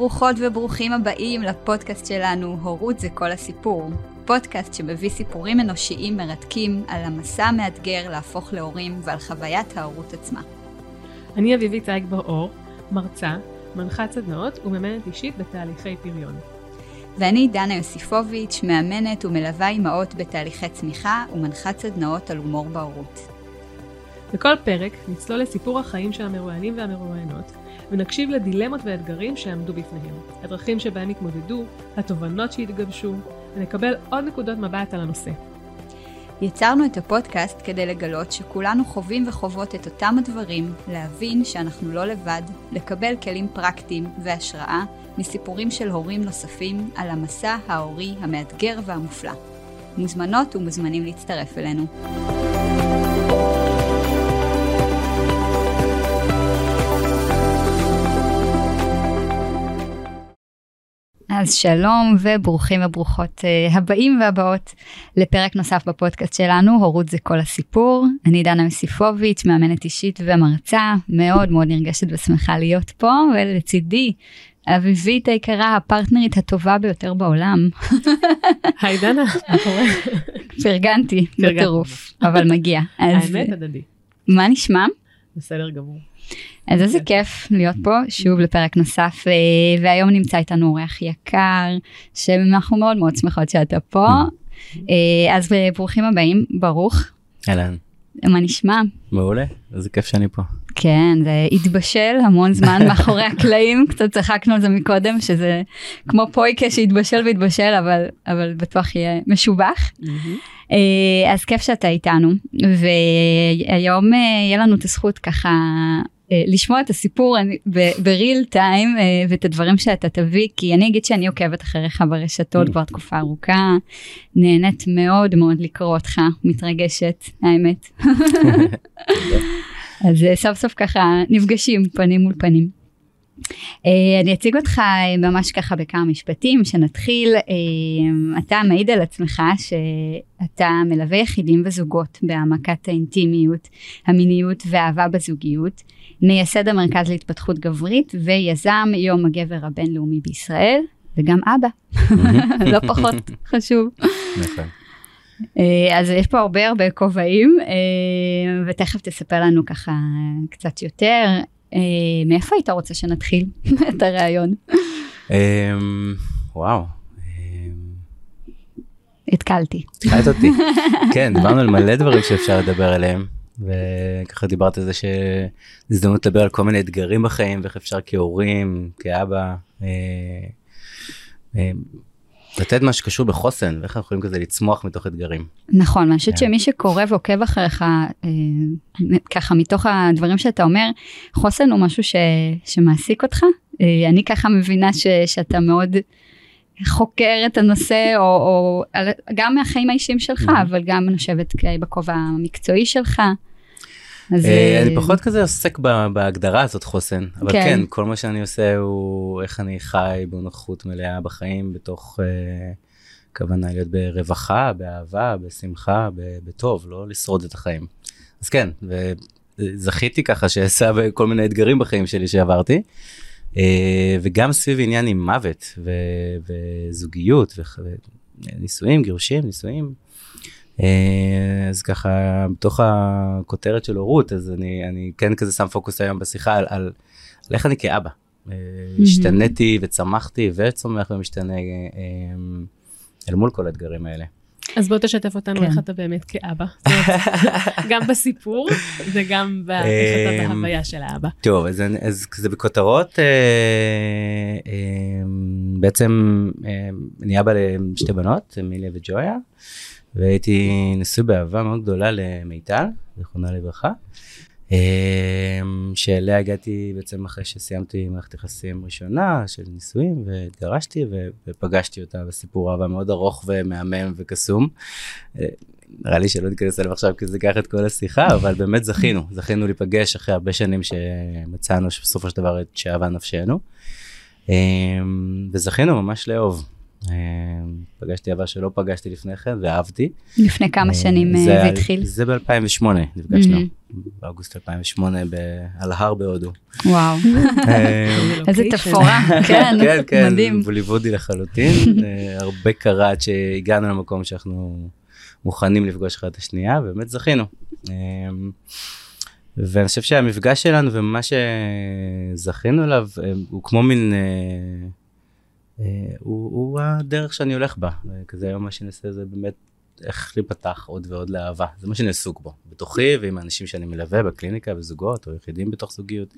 ברוכות וברוכים הבאים לפודקאסט שלנו, הורות זה כל הסיפור. פודקאסט שמביא סיפורים אנושיים מרתקים על המסע המאתגר להפוך להורים ועל חוויית ההורות עצמה. אני אביבית צייג בר-אור, מרצה, מנחת סדנאות ומאמנת אישית בתהליכי פריון. ואני דנה יוסיפוביץ', מאמנת ומלווה אימהות בתהליכי צמיחה ומנחת סדנאות על הומור בהורות. בכל פרק נצלול לסיפור החיים של המרואיינים והמרואיינות, ונקשיב לדילמות ואתגרים שעמדו בפניהם, הדרכים שבהם התמודדו, התובנות שהתגבשו, ונקבל עוד נקודות מבט על הנושא. יצרנו את הפודקאסט כדי לגלות שכולנו חווים וחוות את אותם הדברים, להבין שאנחנו לא לבד, לקבל כלים פרקטיים והשראה מסיפורים של הורים נוספים על המסע ההורי המאתגר והמופלא. מוזמנות ומוזמנים להצטרף אלינו. אז שלום וברוכים וברוכות uh, הבאים והבאות לפרק נוסף בפודקאסט שלנו, הורות זה כל הסיפור. אני דנה מסיפוביץ', מאמנת אישית ומרצה, מאוד מאוד נרגשת ושמחה להיות פה, ולצידי אביבית היקרה, הפרטנרית הטובה ביותר בעולם. היי דנה, מה קורה? פרגנתי בטירוף, אבל מגיע. האמת הדדי. מה נשמע? בסדר גמור. אז איזה כיף להיות פה שוב לפרק נוסף אה, והיום נמצא איתנו אורח יקר שאנחנו מאוד מאוד שמחות שאתה פה אה, אז אה, ברוכים הבאים ברוך. אהלן. מה נשמע? מעולה, איזה כיף שאני פה. כן זה התבשל המון זמן מאחורי הקלעים קצת צחקנו על זה מקודם שזה כמו פויקה שהתבשל והתבשל אבל אבל בטוח יהיה משובח. אז כיף שאתה איתנו והיום יהיה לנו את הזכות ככה לשמוע את הסיפור בריל טיים אה, ואת הדברים שאתה תביא כי אני אגיד שאני עוקבת אחריך ברשתות כבר תקופה ארוכה נהנית מאוד מאוד לקרוא אותך מתרגשת האמת אז אה, סוף סוף ככה נפגשים פנים מול פנים. אני אציג אותך ממש ככה בכמה משפטים שנתחיל אתה מעיד על עצמך שאתה מלווה יחידים וזוגות בהעמקת האינטימיות המיניות והאהבה בזוגיות. מייסד המרכז להתפתחות גברית ויזם יום הגבר הבינלאומי בישראל וגם אבא לא פחות חשוב. נכון. אה, אז יש פה הרבה הרבה כובעים אה, ותכף תספר לנו ככה קצת יותר אה, מאיפה היית רוצה שנתחיל את הרעיון. אמ, וואו. התקלתי. התקלת אותי. כן דיברנו על מלא דברים שאפשר לדבר עליהם. וככה דיברת על זה שזו הזדמנות לדבר על כל מיני אתגרים בחיים ואיך אפשר כהורים, כאבא, אה, אה, לתת מה שקשור בחוסן ואיך אנחנו יכולים כזה לצמוח מתוך אתגרים. נכון, אני חושבת כן. שמי שקורא ועוקב אחריך אה, ככה מתוך הדברים שאתה אומר, חוסן הוא משהו ש, שמעסיק אותך. אה, אני ככה מבינה ש, שאתה מאוד חוקר את הנושא או, או גם מהחיים האישיים שלך. אבל גם אני חושבת בכובע המקצועי שלך. אז אה, אני פחות כזה עוסק בהגדרה הזאת חוסן אבל כן. כן כל מה שאני עושה הוא איך אני חי בנוחות מלאה בחיים בתוך uh, כוונה להיות ברווחה באהבה בשמחה בטוב לא לשרוד את החיים. אז כן וזכיתי ככה שעשה כל מיני אתגרים בחיים שלי שעברתי. Uh, וגם סביב עניין עם מוות ו- וזוגיות ונישואים גירושים נישואים. אה, אז ככה בתוך הכותרת של הורות אז אני אני כן כזה שם פוקוס היום בשיחה על, על, על איך אני כאבא. Mm-hmm. השתניתי וצמחתי וצומח ומשתנה אה, אל מול כל האתגרים האלה. אז בוא תשתף אותנו כן. איך אתה באמת כאבא, גם בסיפור וגם בהוויה של האבא. טוב, אז, אז כזה בכותרות, אה, אה, בעצם אה, אני אבא לשתי בנות, אמיליה וג'ויה. והייתי נשוי באהבה מאוד גדולה למיטל, זיכרונה לברכה, אמ, שאליה הגעתי בעצם אחרי שסיימתי מערכת יחסים ראשונה של נישואים והתגרשתי ופגשתי אותה בסיפור אהבה מאוד ארוך ומהמם וקסום. אה, נראה לי שלא ניכנס אליו עכשיו כי זה ייקח את כל השיחה אבל באמת זכינו זכינו להיפגש אחרי הרבה שנים שמצאנו שבסופו של דבר את שאהבה נפשנו. אמ, וזכינו ממש לאהוב אה, פגשתי אהבה שלא פגשתי לפני כן ואהבתי. לפני כמה אה, שנים אה, זה התחיל? זה ב-2008 נפגשנו. באוגוסט 2008 על ההר בהודו. וואו, איזה תפאורה, כן, כן, כן, מדהים. בוליוודי לחלוטין, הרבה קרה עד שהגענו למקום שאנחנו מוכנים לפגוש אחד את השנייה, ובאמת זכינו. ואני חושב שהמפגש שלנו ומה שזכינו אליו הוא כמו מין, הוא, הוא הדרך שאני הולך בה, כזה היום מה שאני עושה זה באמת איך להיפתח עוד ועוד לאהבה, זה מה שאני עסוק בו, בתוכי ועם האנשים שאני מלווה בקליניקה וזוגות או יחידים בתוך זוגיות,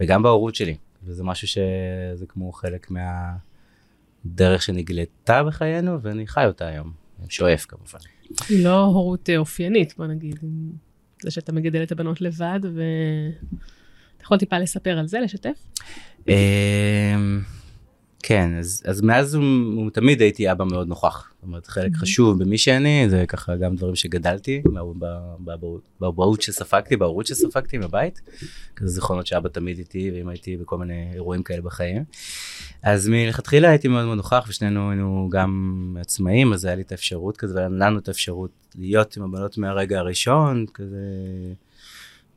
וגם בהורות שלי, וזה משהו שזה כמו חלק מהדרך שנגלתה בחיינו ואני חי אותה היום, שואף כמובן. היא לא הורות אופיינית, בוא נגיד, זה שאתה מגדל את הבנות לבד, ואתה יכול טיפה לספר על זה, לשתף? כן, אז, אז מאז הוא, הוא תמיד הייתי אבא מאוד נוכח. זאת אומרת, חלק mm-hmm. חשוב במי שאני, זה ככה גם דברים שגדלתי, באבהות שספגתי, בהורות שספגתי בבית. כזה זיכרונות שאבא תמיד איתי, ואם הייתי בכל מיני אירועים כאלה בחיים. אז מלכתחילה הייתי מאוד מאוד נוכח, ושנינו היינו גם עצמאים, אז היה לי את האפשרות כזה, והיה לנו את האפשרות להיות עם הבנות מהרגע הראשון, כזה...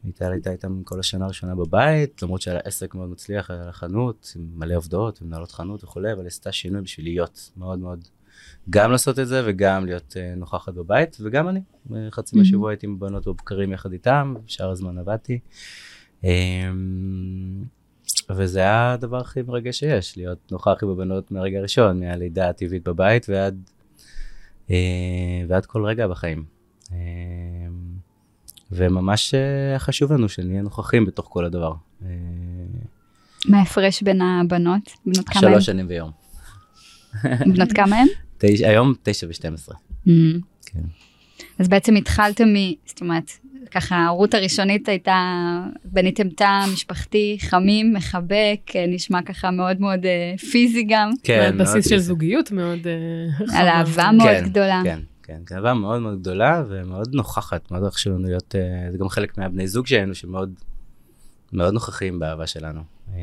הייתה הייתה איתם כל השנה הראשונה בבית, למרות שהיה לה עסק מאוד מצליח, היה לה חנות עם מלא עובדות ומנהלות חנות וכולי, אבל עשתה שינוי בשביל להיות מאוד מאוד, גם לעשות את זה וגם להיות uh, נוכחת בבית, וגם אני, חצי מהשבוע הייתי עם בנות בבקרים יחד איתם, שאר הזמן עבדתי. Um, וזה היה הדבר הכי מרגש שיש, להיות נוכח עם הבנות מהרגע הראשון, מהלידה הטבעית בבית ועד, uh, ועד כל רגע בחיים. Uh, וממש אה, היה חשוב לנו שנהיה נוכחים בתוך כל הדבר. אה, מה ההפרש בין הבנות? בנות כמה הן? שלוש שנים ויום. בנות כמה הן? היום תשע ושתים עשרה. Mm. כן. אז בעצם התחלתם מ... זאת אומרת, ככה ההורות הראשונית הייתה, בניתם תא משפחתי, חמים, מחבק, אה, נשמע ככה מאוד מאוד פיזי גם. כן, מאוד בסיס של זוגיות מאוד... על אהבה מאוד כן, גדולה. כן, כן, גאווה מאוד מאוד גדולה ומאוד נוכחת, מאוד חשוב לנו להיות, אה, זה גם חלק מהבני זוג שלנו שמאוד מאוד נוכחים באהבה שלנו. אה,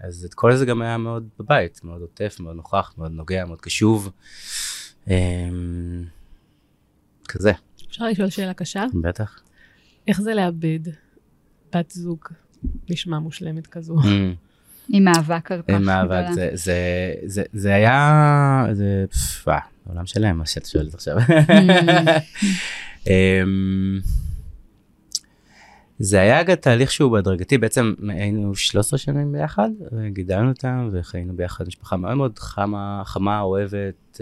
אז את כל זה גם היה מאוד בבית, מאוד עוטף, מאוד נוכח, מאוד נוגע, מאוד קשוב. אה, כזה. אפשר לשאול שאלה קשה? בטח. איך זה לאבד בת זוג נשמע מושלמת כזו? עם אהבה כך גדולה. עם אהבה, זה, זה, זה, זה היה, זה, פפ, עולם שלם, מה שאת שואלת עכשיו. אמ, זה היה תהליך שהוא בהדרגתי, בעצם היינו 13 שנים ביחד, וגידלנו אותם, וחיינו ביחד משפחה מאוד מאוד חמה, חמה, אוהבת,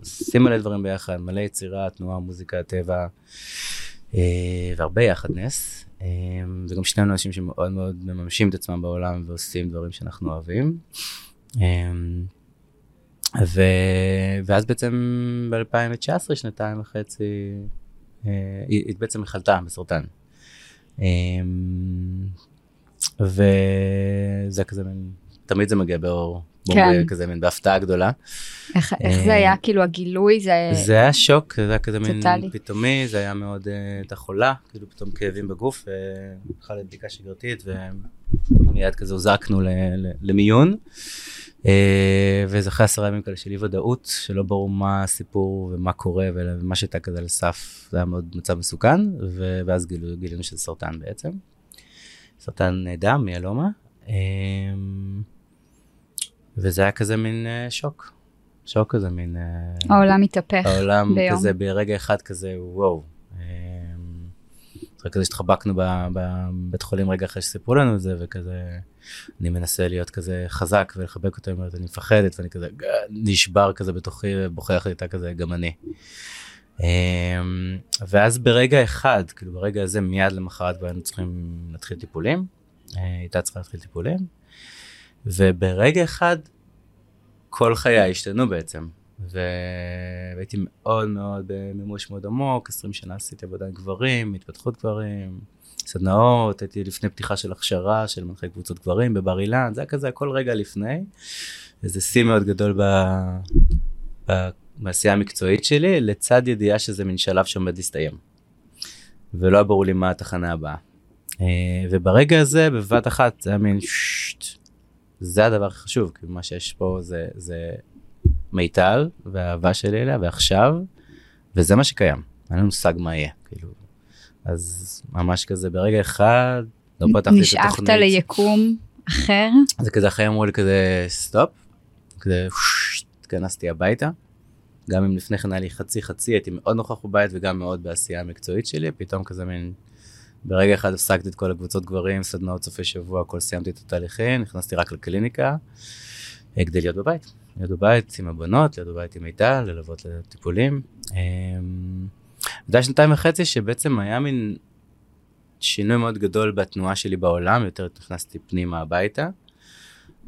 עושים מלא דברים ביחד, מלא יצירה, תנועה, מוזיקה, טבע, אה, והרבה יחד נס. אמ, וגם שנינו אנשים שמאוד מאוד מממשים את עצמם בעולם ועושים דברים שאנחנו אוהבים. אמ, ו... ואז בעצם ב-2019, שנתיים וחצי, אה, היא בעצם החלתה בסרטן. אמ, וזה כזה מין, תמיד זה מגיע באור, כן. כזה מין בהפתעה גדולה. איך, איך זה אה, היה כאילו הגילוי זה זה היה שוק זה היה כזה מין פתאומי זה היה מאוד אה, הייתה חולה כאילו פתאום כאבים בגוף והלכה לבדיקה שגרתית ומיד כזה הוזקנו למיון. אה, וזה אחרי עשרה ימים כאלה של אי ודאות, שלא ברור מה הסיפור ומה קורה ומה שהייתה כזה על סף, זה היה מאוד מצב מסוכן, ואז גילינו שזה סרטן בעצם. סרטן דם, מיאלומה. אה, וזה היה כזה מין אה, שוק, שוק כזה מין... העולם מתהפך העולם ביום. כזה ברגע אחד כזה וואו. אחרי כזה שהתחבקנו בבית חולים רגע אחרי שסיפרו לנו את זה וכזה אני מנסה להיות כזה חזק ולחבק אותו, אומרת, אני מפחדת ואני כזה נשבר כזה בתוכי ובוכה יחד איתה כזה גם אני. אמ, ואז ברגע אחד, כאילו ברגע הזה מיד למחרת כבר היינו צריכים להתחיל טיפולים, אה, הייתה צריכה להתחיל טיפולים, וברגע אחד כל חיי השתנו בעצם. והייתי מאוד מאוד במימוש מאוד עמוק, 20 שנה עשיתי עבודה עם גברים, התפתחות גברים, סדנאות, הייתי לפני פתיחה של הכשרה של מנחה קבוצות גברים בבר אילן, זה היה כזה הכל רגע לפני. איזה שיא מאוד גדול ב... ב... בעשייה המקצועית שלי, לצד ידיעה שזה מין שלב שעומד להסתיים. ולא היה ברור לי מה התחנה הבאה. אה, וברגע הזה, בבת אחת, זה היה מין ששט, זה הדבר הכי חשוב, כי מה שיש פה זה, זה מיטל והאהבה שלי אליה, ועכשיו, וזה מה שקיים. אין לנו מושג מה יהיה, כאילו, אז ממש כזה ברגע אחד, לא פתחתי את התוכנית. נשאבת ליקום אחר? זה כזה אחרי אמרו לי כזה stop, כזה התכנסתי הביתה. גם אם לפני כן היה לי חצי חצי, הייתי מאוד נוכח בבית וגם מאוד בעשייה המקצועית שלי, פתאום כזה מין, ברגע אחד הפסקתי את כל הקבוצות גברים, סדנאות סופי שבוע, הכל סיימתי את התהליכים, נכנסתי רק לקליניקה, כדי להיות בבית. להיות בבית עם הבנות, להיות בבית עם מיטל, ללוות לטיפולים. אמ, זה היה שנתיים וחצי שבעצם היה מין שינוי מאוד גדול בתנועה שלי בעולם, יותר נכנסתי פנימה הביתה.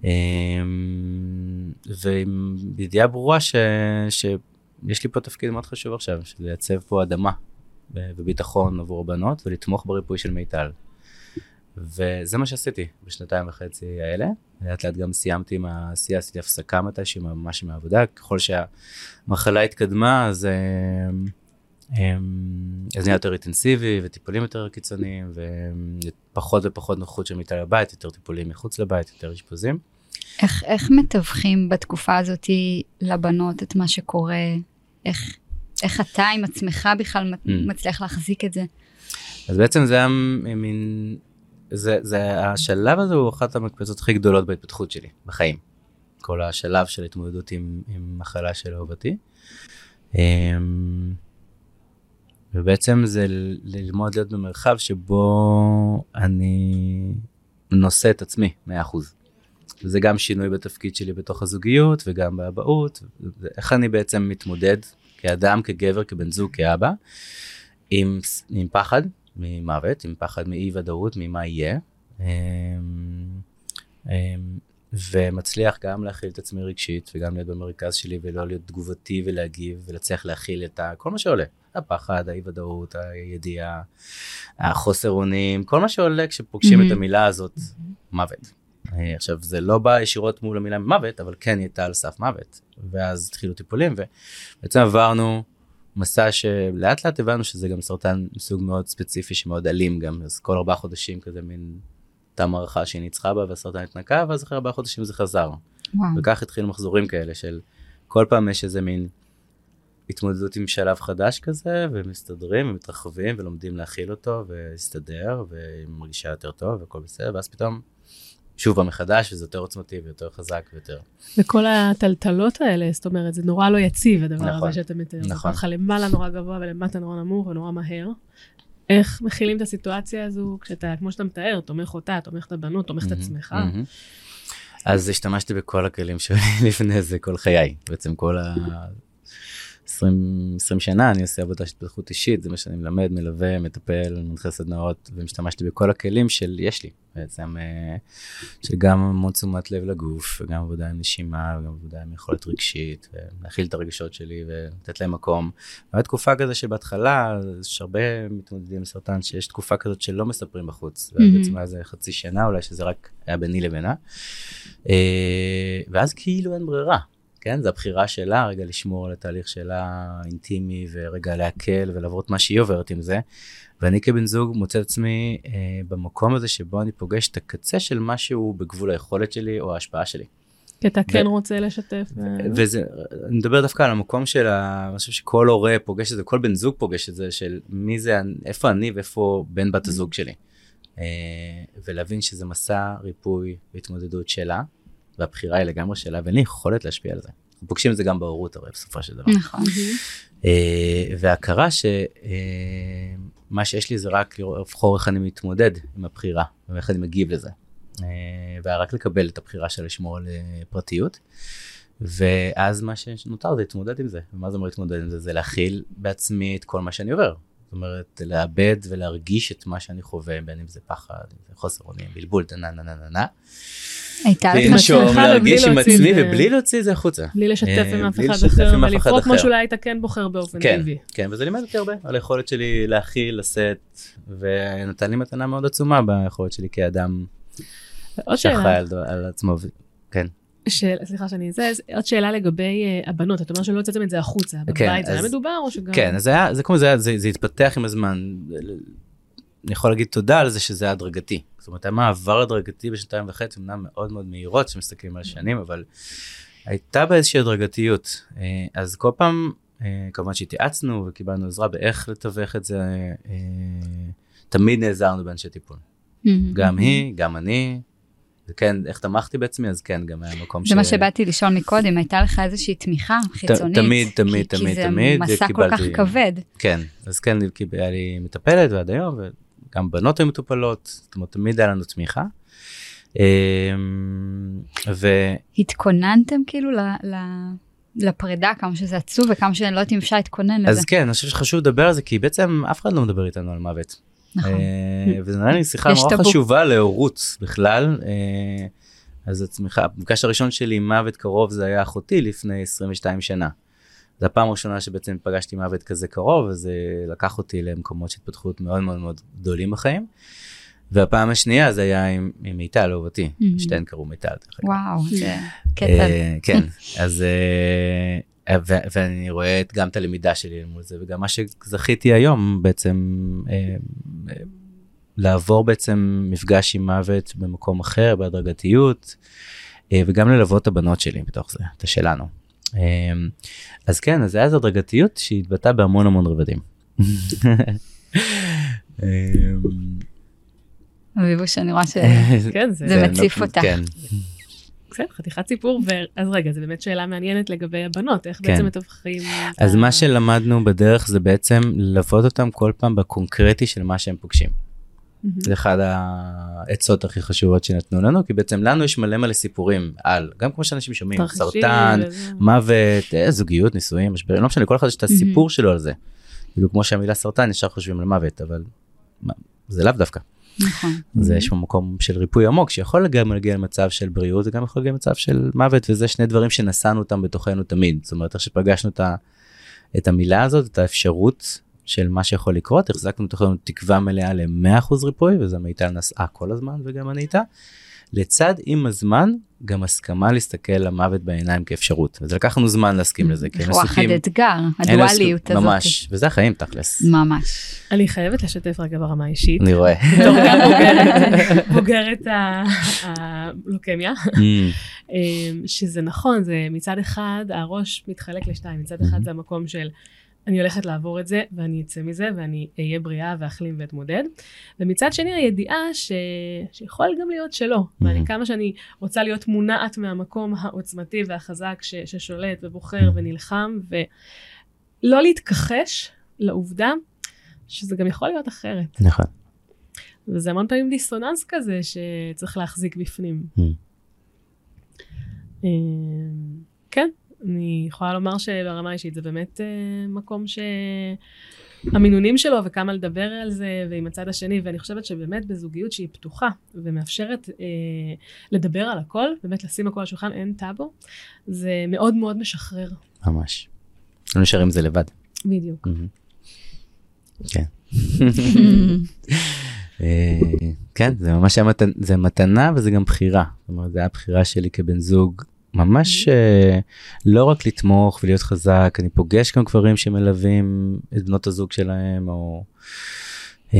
אמ, ועם ידיעה ברורה ש, שיש לי פה תפקיד מאוד חשוב עכשיו, של לייצב פה אדמה וביטחון עבור הבנות ולתמוך בריפוי של מיטל. וזה מה שעשיתי בשנתיים וחצי האלה. לאט לאט גם סיימתי עם העשייה, עשיתי הפסקה מתישהו ממש מהעבודה, ככל שהמחלה התקדמה אז... אמ, אמ, אז נהיה יותר אינטנסיבי וטיפולים יותר קיצוניים ופחות ופחות נוחות של מיטה לבית, יותר טיפולים מחוץ לבית, יותר אשפוזים. איך, איך מתווכים בתקופה הזאת לבנות את מה שקורה? איך, איך אתה עם עצמך בכלל mm. מצליח להחזיק את זה? אז בעצם זה היה מין, זה, זה, השלב הזה הוא אחת המקפצות הכי גדולות בהתפתחות שלי, בחיים. כל השלב של התמודדות עם, עם מחלה של אהובתי. אמ, ובעצם זה ללמוד להיות במרחב שבו אני נושא את עצמי 100%. וזה גם שינוי בתפקיד שלי בתוך הזוגיות וגם באבהות, איך אני בעצם מתמודד כאדם, כגבר, כבן זוג, כאבא, עם, עם פחד ממוות, עם פחד מאי ודאות, ממה יהיה. אמ, אמ, ומצליח גם להכיל את עצמי רגשית וגם להיות במרכז שלי ולא להיות תגובתי ולהגיב ולהצליח להכיל את כל מה שעולה. הפחד, האי ודאות, הידיעה, החוסר אונים, כל מה שעולה כשפוגשים mm-hmm. את המילה הזאת, מוות. אה, עכשיו זה לא בא ישירות מול המילה מוות, אבל כן היא הייתה על סף מוות. ואז התחילו טיפולים ובעצם עברנו מסע שלאט לאט הבנו שזה גם סרטן מסוג מאוד ספציפי שמאוד אלים גם, אז כל ארבעה חודשים כזה מין הייתה מערכה שהיא ניצחה בה והסרטן התנקה, ואז אחרי ארבעה חודשים זה חזר. וואו. וכך התחילו מחזורים כאלה של כל פעם יש איזה מין התמודדות עם שלב חדש כזה, ומסתדרים ומתרחבים ולומדים להכיל אותו ולהסתדר ומרגישה יותר טוב והכל בסדר, ואז פתאום שוב פעם מחדש וזה יותר עוצמתי ויותר חזק ויותר. וכל הטלטלות האלה, זאת אומרת, זה נורא לא יציב הדבר נכון, הזה שאתה מתאר. נכון. זה לך למעלה נורא גבוה ולמטה נורא נמוך ונורא מהר. איך מכילים את הסיטואציה הזו כשאתה, כמו שאתה מתאר, תומך אותה, תומך את הבנות, תומך את עצמך. אז השתמשתי בכל הכלים שלי לפני זה כל חיי, בעצם כל ה... 20, 20 שנה אני עושה עבודה של התפתחות אישית, זה מה שאני מלמד, מלווה, מטפל, מנחה סדנאות, ומשתמשתי בכל הכלים של יש לי, בעצם, אה, של גם המון תשומת לב לגוף, וגם עבודה עם נשימה, וגם עבודה עם יכולת רגשית, ולהכיל את הרגשות שלי ולתת להם מקום. והייתה תקופה כזה שבהתחלה, יש הרבה מתמודדים עם סרטן, שיש תקופה כזאת שלא מספרים בחוץ. ובעצם היה זה חצי שנה אולי שזה רק היה ביני לבינה, אה, ואז כאילו אין ברירה. כן? זו הבחירה שלה, רגע לשמור על התהליך שלה אינטימי ורגע להקל ולעבור את מה שהיא עוברת עם זה. ואני כבן זוג מוצא את עצמי אה, במקום הזה שבו אני פוגש את הקצה של משהו בגבול היכולת שלי או ההשפעה שלי. כי אתה כן רוצה לשתף. וזה, אני מדבר דווקא על המקום של ה... אני חושב שכל הורה פוגש את זה, כל בן זוג פוגש את זה, של מי זה, איפה אני ואיפה בן בת הזוג שלי. אה, ולהבין שזה מסע ריפוי והתמודדות שלה, והבחירה היא לגמרי שלה, ואין לי יכולת להשפיע על זה. אנחנו פוגשים את זה גם בהורות הרי בסופו של דבר. נכון. אה, והכרה שמה אה, שיש לי זה רק לבחור איך אני מתמודד עם הבחירה, ואיך אני מגיב לזה. אה, ורק לקבל את הבחירה של לשמור על פרטיות. ואז מה שנותר זה להתמודד עם זה. ומה זה אומר להתמודד עם זה? זה להכיל בעצמי את כל מה שאני עובר. אומרת, לאבד ולהרגיש את מה שאני חווה, בין אם זה פחד, אם זה חוסר אונים, בלבול, נה נה נה נה נה. הייתה לנשום, להרגיש עם עצמי ובלי להוציא את זה החוצה. בלי לשתף עם אף אחד אחר ולפרוק כמו שאולי היית כן בוחר באופן כן, טבעי. כן, וזה לימד אותי הרבה על היכולת שלי להכיל, לשאת, ונתן לי מתנה מאוד עצומה ביכולת שלי כאדם שאחראי על עצמו. כן. של, סליחה שאני זה, עוד שאלה לגבי uh, הבנות, אתה אומר שלא הוצאתם את זה החוצה, כן, בבית כן, זה היה מדובר או שגם... כן, זה היה, זה כמו זה, זה, זה התפתח עם הזמן. אני יכול להגיד תודה על זה שזה היה הדרגתי. זאת אומרת, היה מעבר הדרגתי בשנתיים וחצי, אמנם מאוד מאוד מהירות, שמסתכלים על שנים, אבל הייתה בה איזושהי הדרגתיות. אה, אז כל פעם כמובן שהתייעצנו וקיבלנו עזרה באיך לתווך את זה, תמיד נעזרנו באנשי טיפול. גם היא, גם אני, וכן, איך תמכתי בעצמי, אז כן, גם היה מקום ש... זה מה שבאתי לשאול מקודם, הייתה לך איזושהי תמיכה חיצונית? תמיד, תמיד, תמיד, תמיד. כי זה מסע כל כך כבד. כן, אז כן, היה לי מטפלת ועד היום, וגם בנות היו מטופלות, זאת אומרת, תמיד היה לנו תמיכה. אמ, ו... התכוננתם כאילו ל... ל... לפרידה, כמה שזה עצוב וכמה שאני לא יודעת אם אפשר להתכונן לזה. אז כן, אני חושב שחשוב לדבר על זה, כי בעצם אף אחד לא מדבר איתנו על מוות. נכון. אה, וזה נראה לי שיחה נורא חשובה להורות בכלל. אה, אז הצמיחה, המפגש הראשון שלי עם מוות קרוב זה היה אחותי לפני 22 שנה. זו הפעם הראשונה שבעצם פגשתי מוות כזה קרוב, וזה לקח אותי למקומות של התפתחות מאוד מאוד מאוד גדולים בחיים. והפעם השנייה זה היה עם, עם מיטל אהובתי, mm-hmm. שתיהן קראו מיטל. וואו, זה אה, קטע. כן, אז ו- ואני רואה גם את הלמידה שלי מול זה וגם מה שזכיתי היום בעצם אה, אה, לעבור בעצם מפגש עם מוות במקום אחר בהדרגתיות אה, וגם ללוות את הבנות שלי בתוך זה, את השלנו. אה, אז כן, אז היה איזו הדרגתיות שהתבטאה בהמון המון רבדים. אביבוש, שאני רואה שזה כן, מציף אותך. בסדר, חתיכת סיפור, אז רגע, זו באמת שאלה מעניינת לגבי הבנות, איך כן. בעצם מתווכים... אז ה... מה שלמדנו בדרך זה בעצם ללוות אותם כל פעם בקונקרטי של מה שהם פוגשים. זה אחד העצות הכי חשובות שנתנו לנו, כי בעצם לנו יש מלא מלא סיפורים על, גם כמו שאנשים שומעים, סרטן, מוות, אה, זוגיות, נישואים, משברים, לא משנה, כל אחד יש את הסיפור שלו על זה. כאילו כמו שהמילה סרטן ישר חושבים על מוות, אבל זה לאו דווקא. נכון. יש פה מקום של ריפוי עמוק שיכול גם להגיע למצב של בריאות וגם יכול להגיע למצב של מוות וזה שני דברים שנשאנו אותם בתוכנו תמיד זאת אומרת איך שפגשנו את, ה, את המילה הזאת את האפשרות של מה שיכול לקרות החזקנו בתוכנו תקווה מלאה ל-100% ריפוי וזה מיטל נסעה כל הזמן וגם אני איתה. לצד עם הזמן גם הסכמה להסתכל למוות בעיניים כאפשרות. וזה לקח לנו זמן להסכים לזה. כי וואחד אתגר, הדואליות הזאת. ממש, וזה החיים תכלס. ממש. אני חייבת לשתף רגע ברמה אישית. אני רואה. בתור גם בוגרת הלוקמיה. Mm. אמ, שזה נכון, זה מצד אחד הראש מתחלק לשתיים, מצד אחד. זה המקום של אני הולכת לעבור את זה ואני אצא מזה ואני אהיה בריאה ואחלים ואתמודד. ומצד שני הידיעה ש... שיכול גם להיות שלא. Mm-hmm. ואני כמה שאני רוצה להיות מונעת מהמקום העוצמתי והחזק ש... ששולט ובוחר mm-hmm. ונלחם ולא להתכחש לעובדה שזה גם יכול להיות אחרת. נכון. וזה המון פעמים דיסוננס כזה שצריך להחזיק בפנים. Mm-hmm. כן, אני יכולה לומר שברמה האישית זה באמת uh, מקום שהמינונים שלו וכמה לדבר על זה ועם הצד השני ואני חושבת שבאמת בזוגיות שהיא פתוחה ומאפשרת uh, לדבר על הכל, באמת לשים הכל על השולחן, אין טאבו, זה מאוד מאוד משחרר. ממש. לא נשאר עם זה לבד. בדיוק. כן. אה, כן, זה ממש היה מתנה, זה מתנה וזה גם בחירה. זאת אומרת, זה היה בחירה שלי כבן זוג ממש uh, לא רק לתמוך ולהיות חזק, אני פוגש גם גברים שמלווים את בנות הזוג שלהם, או, um,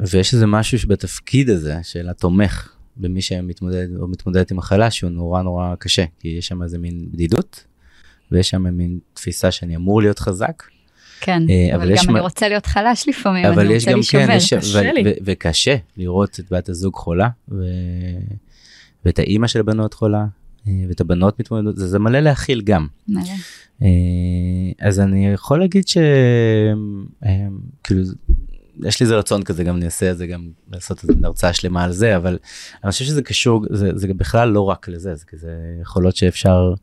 ויש איזה משהו בתפקיד הזה של התומך במי שמתמודד או מתמודדת עם מחלה שהוא נורא נורא קשה, כי יש שם איזה מין בדידות, ויש שם מין תפיסה שאני אמור להיות חזק. כן, uh, אבל, אבל גם אני רוצה להיות חלש לפעמים, אני רוצה להישבר. כן, קשה לי. וקשה לראות את בת הזוג חולה, ו... ואת האימא של הבנות חולה, אה, ואת הבנות מתמודדות, זה, זה מלא להכיל גם. מלא. אה, אז אני יכול להגיד שכאילו, יש לי איזה רצון כזה, גם אני אעשה את זה, גם לעשות איזה הרצאה שלמה על זה, אבל אני חושב שזה קשור, זה, זה בכלל לא רק לזה, זה כזה יכולות שאפשר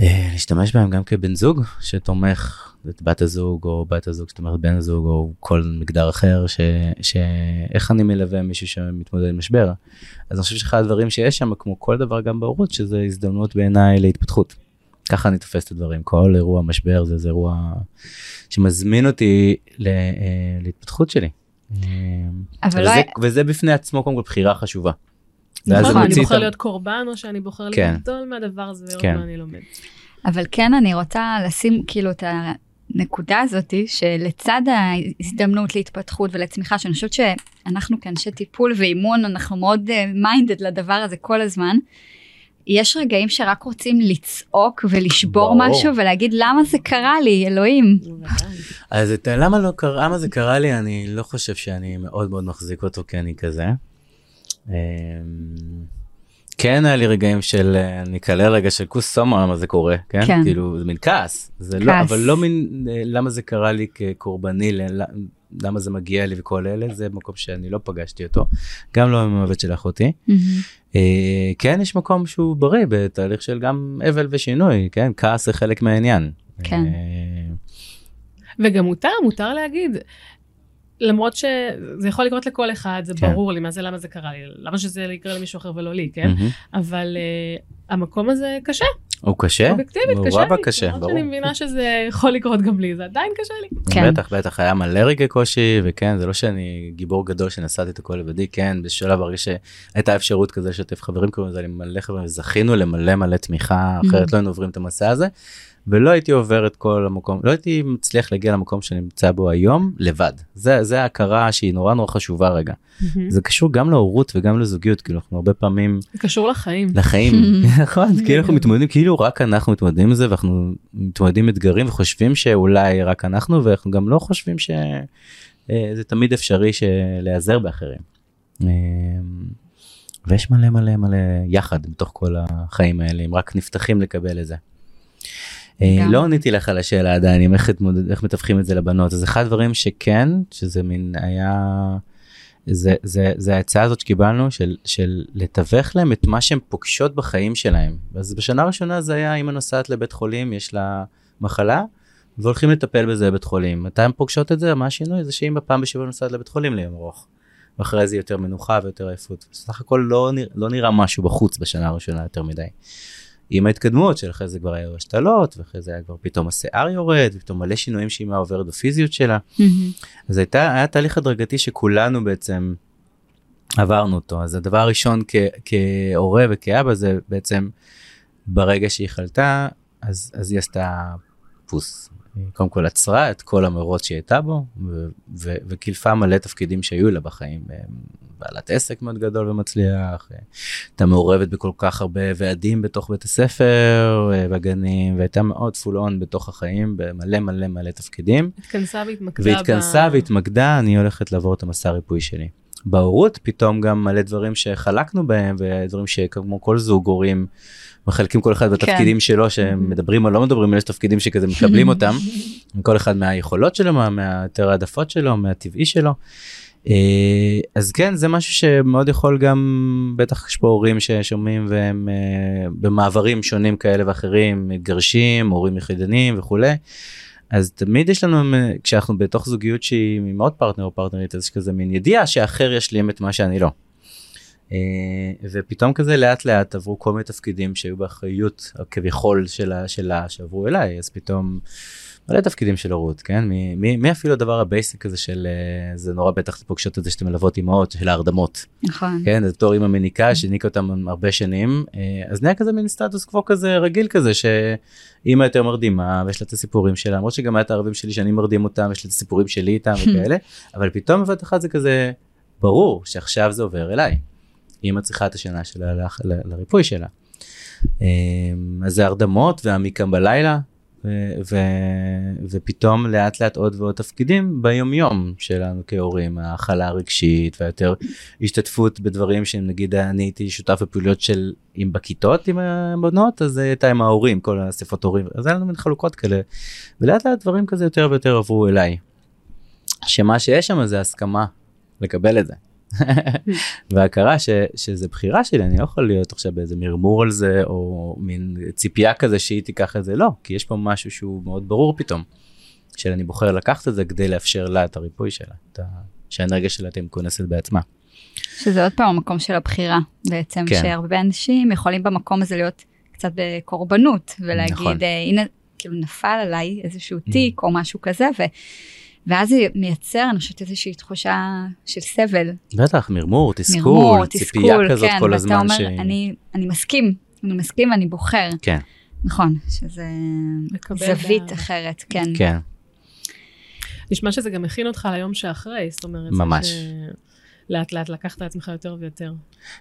אה, להשתמש בהם גם כבן זוג שתומך את בת הזוג או בת הזוג שתומכת בן הזוג או כל מגדר אחר ש, שאיך אני מלווה מישהו שמתמודד עם משבר. אז אני חושב שאחד הדברים שיש שם כמו כל דבר גם בהורות שזה הזדמנות בעיניי להתפתחות. ככה אני תופס את הדברים כל אירוע משבר זה איזה אירוע שמזמין אותי לה, אה, להתפתחות שלי. אבל וזה, לא... וזה בפני עצמו קודם כל בחירה חשובה. נכון, אני בוחר להיות קורבן או שאני בוחר כן. לגדול מהדבר הזה ולראות כן. מה אני לומד. אבל כן אני רוצה לשים כאילו את הנקודה הזאתי שלצד ההזדמנות להתפתחות ולצמיחה שאני חושבת שאנחנו כאנשי טיפול ואימון אנחנו מאוד מיינדד uh, לדבר הזה כל הזמן. יש רגעים שרק רוצים לצעוק ולשבור ברור. משהו ולהגיד למה זה קרה לי, אלוהים. אז את, למה, לא קרה, למה זה קרה לי, אני לא חושב שאני מאוד מאוד מחזיק אותו כי אני כזה. כן היה לי רגעים של אני אקלל רגע של כוס סומו למה זה קורה כן? כן כאילו זה מין כעס זה לא, כעס. לא אבל לא מין למה זה קרה לי כקורבני למה זה מגיע לי וכל אלה זה מקום שאני לא פגשתי אותו גם לא עם המוות של אחותי. Mm-hmm. כן יש מקום שהוא בריא בתהליך של גם אבל ושינוי כן כעס זה חלק מהעניין. כן. אה, וגם מותר מותר להגיד למרות שזה יכול לקרות לכל אחד, זה כן. ברור לי מה זה, למה זה קרה לי, למה שזה יקרה למישהו אחר ולא לי, כן? Mm-hmm. אבל uh, המקום הזה קשה. הוא קשה? אובייקטיבית, קשה לי. קשה, ברור. שאני מבינה שזה יכול לקרות גם לי, זה עדיין קשה לי. כן. בטח, בטח, היה מלא רגעי קושי, וכן, זה לא שאני גיבור גדול שנסעתי את הכל לבדי, כן, בשלב הרגע שהייתה אפשרות כזה לשתף חברים, קוראים לזה למלא חברים, זכינו למלא מלא תמיכה, אחרת לא היינו עוברים את המסע הזה. ולא הייתי עובר את כל המקום, לא הייתי מצליח להגיע למקום שאני נמצא בו היום לבד. זה, זה ההכרה שהיא נורא נורא חשובה רגע. Mm-hmm. זה קשור גם להורות וגם לזוגיות, כאילו אנחנו הרבה פעמים... זה קשור לחיים. לחיים, נכון, כאילו אנחנו מתמודדים, כאילו רק אנחנו מתמודדים עם זה ואנחנו מתמודדים עם אתגרים וחושבים שאולי רק אנחנו ואנחנו גם לא חושבים שזה אה, תמיד אפשרי להיעזר באחרים. אה, ויש מלא מלא מלא יחד בתוך כל החיים האלה, אם רק נפתחים לקבל את זה. אה, לא עניתי לך על השאלה עדיין איך, איך מתווכים את זה לבנות. אז אחד הדברים שכן שזה מין היה זה זה זה ההצעה הזאת שקיבלנו של של לתווך להם את מה שהם פוגשות בחיים שלהם. אז בשנה הראשונה זה היה אמא נוסעת לבית חולים יש לה מחלה והולכים לטפל בזה בבית חולים. מתי הם פוגשות את זה? מה השינוי? זה שאמא פעם בשבוע נוסעת לבית חולים ליום ארוך. ואחרי זה יותר מנוחה ויותר עייפות. סך הכל לא, נרא, לא נראה משהו בחוץ בשנה הראשונה יותר מדי. עם ההתקדמות של אחרי זה כבר היו השתלות ואחרי זה היה כבר פתאום השיער יורד ופתאום מלא שינויים שאימא עוברת בפיזיות שלה. Mm-hmm. אז הייתה היה תהליך הדרגתי שכולנו בעצם עברנו אותו אז הדבר הראשון כ, כהורה וכאבא זה בעצם ברגע שהיא חלתה אז, אז היא עשתה פוס. קודם כל עצרה את כל המרוץ שהיא הייתה בו וקילפה מלא תפקידים שהיו לה בחיים בעלת עסק מאוד גדול ומצליח, הייתה מעורבת בכל כך הרבה ועדים בתוך בית הספר, אה, בגנים, והייתה מאוד פול און בתוך החיים במלא מלא מלא תפקידים. התכנסה והתמקדה. והתכנסה ב... והתמקדה, אני הולכת לעבור את המסע הריפוי שלי. בהורות פתאום גם מלא דברים שחלקנו בהם ודברים שכמו כל זוג הורים מחלקים כל אחד בתפקידים כן. שלו שמדברים או לא מדברים יש תפקידים שכזה מקבלים אותם כל אחד מהיכולות שלו מהיותר העדפות שלו מהטבעי שלו. אה, אז כן זה משהו שמאוד יכול גם בטח יש פה הורים ששומעים והם אה, במעברים שונים כאלה ואחרים מתגרשים הורים יחידנים וכולי. אז תמיד יש לנו כשאנחנו בתוך זוגיות שהיא עוד פרטנר או פרטנרית אז יש כזה מין ידיעה שאחר ישלים את מה שאני לא. אה, ופתאום כזה לאט לאט עברו כל מיני תפקידים שהיו באחריות כביכול שלה שלה שעברו אליי אז פתאום. מלא תפקידים של הורות כן מי, אפילו הדבר ה basic הזה של אה, זה נורא בטח פוגשות את זה שאתם מלוות אימהות של ההרדמות. נכון. כן אז בתור אימא מניקה שהניקה אותם הרבה שנים אה, אז נהיה כזה מין סטטוס קוו כזה רגיל כזה שאימא יותר מרדימה ויש לה את הסיפורים שלה למרות שגם היה את הערבים שלי שאני מרדים אותם יש לי את הסיפורים שלי איתם וכאלה אבל פתאום בבת אחת זה כזה ברור שעכשיו זה עובר אליי. אימא צריכה את השינה שלה לריפוי שלה. אה, אז זה הרדמות והמיקם בלילה ו- ופתאום לאט לאט עוד ועוד תפקידים ביום יום שלנו כהורים ההכלה הרגשית והיותר השתתפות בדברים שנגיד אני הייתי שותף בפעילויות של אם בכיתות עם הבנות אז הייתה עם ההורים כל האספות הורים אז היה לנו מין חלוקות כאלה ולאט לאט דברים כזה יותר ויותר עברו אליי. שמה שיש שם זה הסכמה לקבל את זה. והכרה ש, שזה בחירה שלי אני לא יכול להיות עכשיו באיזה מרמור על זה או מין ציפייה כזה שהיא תיקח את זה לא כי יש פה משהו שהוא מאוד ברור פתאום. שאני בוחר לקחת את זה כדי לאפשר לה את הריפוי שלה את ה... שהאנרגיה שלה תהיה מכונסת בעצמה. שזה עוד פעם המקום של הבחירה בעצם כן. שהרבה אנשים יכולים במקום הזה להיות קצת בקורבנות ולהגיד נכון. הנה כאילו נפל עליי איזשהו תיק mm. או משהו כזה. ו... ואז זה מייצר, אני חושבת, איזושהי תחושה של סבל. בטח, מרמור, תסכול, מרמור, ציפייה תסכול, כזאת כן, כל הזמן. אומר, ש... אני, אני מסכים, אני מסכים ואני בוחר. כן. נכון, שזה זווית אחרת, כן. כן. נשמע שזה גם מכין אותך ליום שאחרי, זאת אומרת, ממש. ש... לאט לאט לקחת לעצמך יותר ויותר.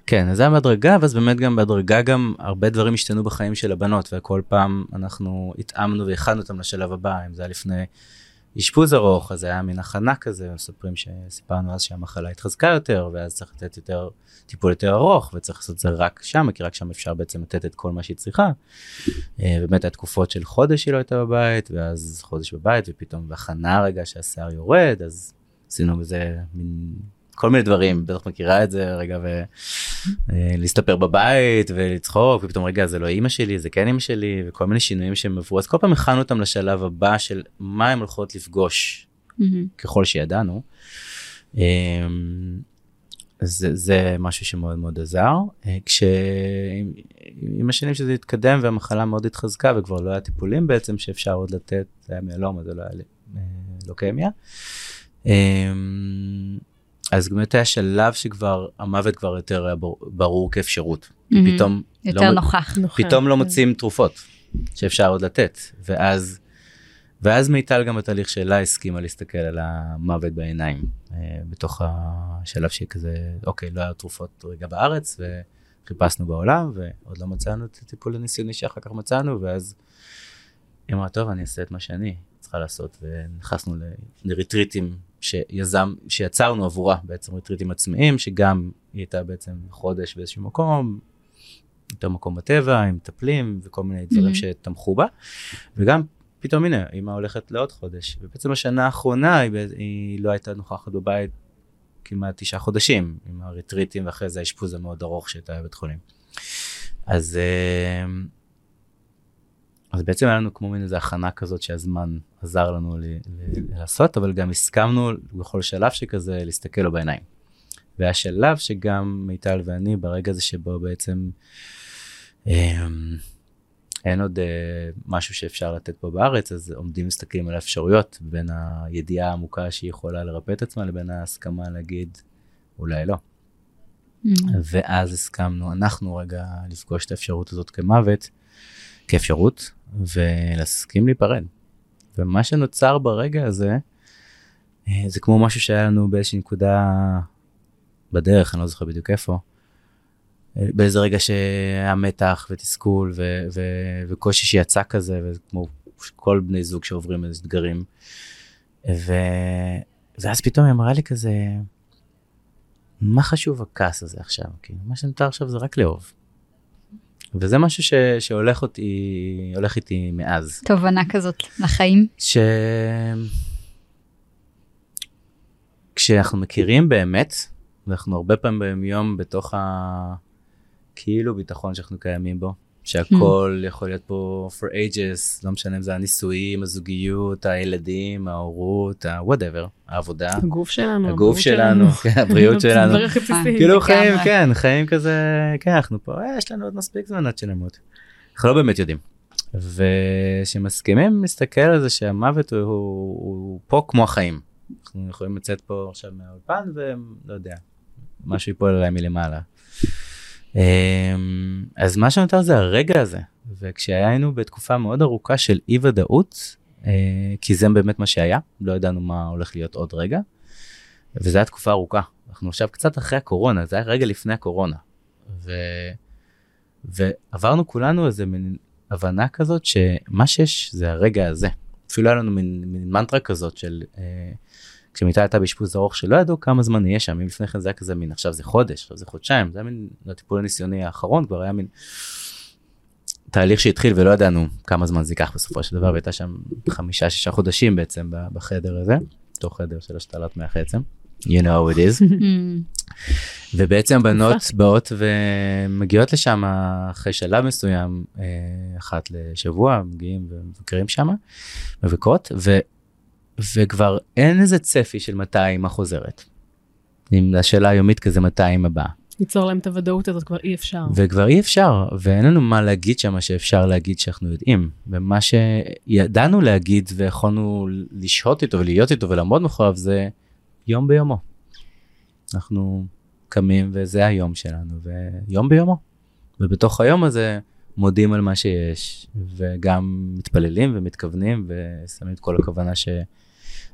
כן, אז זה היה בהדרגה, ואז באמת גם בהדרגה גם הרבה דברים השתנו בחיים של הבנות, וכל פעם אנחנו התאמנו והכנו אותם לשלב הבא, אם זה היה לפני אשפוז ארוך, אז היה מין הכנה כזה, מספרים שסיפרנו אז שהמחלה התחזקה יותר, ואז צריך לתת יותר, טיפול יותר ארוך, וצריך לעשות את זה רק שם, כי רק שם אפשר בעצם לתת את כל מה שהיא צריכה. אה, באמת היה תקופות של חודש היא לא הייתה בבית, ואז חודש בבית, ופתאום בהכנה רגע שהשיער יורד, אז עשינו בזה מין כל מיני דברים, בטח מכירה את זה רגע, ולהסתפר אה, בבית ולצחוק, ופתאום רגע זה לא אימא שלי, זה כן אימא שלי, וכל מיני שינויים שהם עברו, אז כל פעם הכנו אותם לשלב הבא של מה הם הולכות לפגוש, ככל שידענו. אמ, זה, זה משהו שמאוד מאוד עזר. אה, כשעם השנים שזה התקדם והמחלה מאוד התחזקה וכבר לא היה טיפולים בעצם שאפשר עוד לתת, זה היה מיאלום, זה לא היה אה, לוקמיה. אז באמת היה שלב שכבר המוות כבר יותר היה ברור כאפשרות. Mm-hmm. פתאום יותר לא, נוכח. פתאום לא מוצאים תרופות שאפשר עוד לתת. ואז, ואז מיטל גם בתהליך שלה הסכימה להסתכל על המוות בעיניים. אה, בתוך השלב שכזה, אוקיי, לא היה תרופות רגע בארץ, וחיפשנו בעולם, ועוד לא מצאנו את הטיפול הניסיוני שאחר כך מצאנו, ואז היא אמרה, טוב, אני אעשה את מה שאני צריכה לעשות, ונכנסנו לריטריטים שיזם, שיצרנו עבורה בעצם ריטריטים עצמאיים, שגם היא הייתה בעצם חודש באיזשהו מקום, יותר מקום בטבע, עם מטפלים וכל מיני דברים mm-hmm. שתמכו בה, וגם פתאום הנה, אמא הולכת לעוד חודש, ובעצם השנה האחרונה היא, היא לא הייתה נוכחת בבית כמעט תשעה חודשים, עם הריטריטים ואחרי זה האשפוז המאוד ארוך שהייתה בבית חולים. אז אה, אז בעצם היה לנו כמו מין איזה הכנה כזאת שהזמן עזר לנו ל- ל- לעשות, אבל גם הסכמנו בכל שלב שכזה להסתכל לו בעיניים. והיה שלב שגם מיטל ואני ברגע הזה שבו בעצם אה, אין עוד אה, משהו שאפשר לתת פה בארץ, אז עומדים מסתכלים על האפשרויות בין הידיעה העמוקה שהיא יכולה לרפא את עצמה לבין ההסכמה להגיד אולי לא. Mm-hmm. ואז הסכמנו אנחנו רגע לפגוש את האפשרות הזאת כמוות, כאפשרות, ולהסכים להיפרד. ומה שנוצר ברגע הזה, אה, זה כמו משהו שהיה לנו באיזושהי נקודה בדרך, אני לא זוכר בדיוק איפה. אה, באיזה רגע שהיה מתח ותסכול ו- ו- וקושי שיצא כזה, וכמו כל בני זוג שעוברים איזה אתגרים. ו- ואז פתאום היא אמרה לי כזה, מה חשוב הכעס הזה עכשיו? כאילו, מה שנותר עכשיו זה רק לאהוב. וזה משהו ש, שהולך אותי, הולך איתי מאז. תובנה כזאת לחיים. ש... כשאנחנו מכירים באמת, ואנחנו הרבה פעמים ביום בתוך הכאילו ביטחון שאנחנו קיימים בו, שהכל mm. יכול להיות פה for ages, לא משנה אם זה הנישואים, הזוגיות, הילדים, ההורות, ה-whatever, העבודה. הגוף שלנו. הגוף שלנו, כן, הבריאות שלנו. כאילו חיים, כן, חיים כזה, כן, אנחנו פה, אה, יש לנו עוד מספיק זמן עד שנמות. אנחנו לא באמת יודעים. וכשמסכימים להסתכל על זה שהמוות הוא, הוא, הוא פה כמו החיים. אנחנו יכולים לצאת פה עכשיו מהאולפן ולא יודע, משהו ייפול עליי מלמעלה. אמ, אז מה שנותר זה הרגע הזה, וכשהיינו בתקופה מאוד ארוכה של אי ודאות, אה, כי זה באמת מה שהיה, לא ידענו מה הולך להיות עוד רגע, וזו הייתה תקופה ארוכה. אנחנו עכשיו קצת אחרי הקורונה, זה היה רגע לפני הקורונה. ו... ועברנו כולנו איזה מין הבנה כזאת שמה שיש זה הרגע הזה. אפילו היה לנו מין, מין מנטרה כזאת של אה, כשמיטה הייתה באשפוז ארוך שלא ידעו כמה זמן נהיה שם, אם לפני כן זה היה כזה מין עכשיו זה חודש, עכשיו זה חודשיים, זה היה מין הטיפול הניסיוני האחרון כבר היה מין תהליך שהתחיל ולא ידענו כמה זמן זה ייקח בסופו של דבר והייתה שם חמישה שישה חודשים בעצם בחדר הזה, אותו חדר של השתלת מח עצם, you know how it is. ובעצם בנות באות ומגיעות לשם אחרי שלב מסוים אה, אחת לשבוע מגיעים ומבקרים שם מבקרות וכבר אין איזה צפי של מתי אימא חוזרת. אם השאלה היומית כזה מתי אימא באה. ליצור להם את הוודאות הזאת כבר אי אפשר. וכבר אי אפשר, ואין לנו מה להגיד שם שאפשר להגיד שאנחנו יודעים. ומה שידענו להגיד ויכולנו לשהות איתו ולהיות איתו ולעמוד מאחוריו זה יום ביומו. אנחנו קמים וזה היום שלנו, ויום ביומו. ובתוך היום הזה מודים על מה שיש, וגם מתפללים ומתכוונים ושמים את כל הכוונה ש...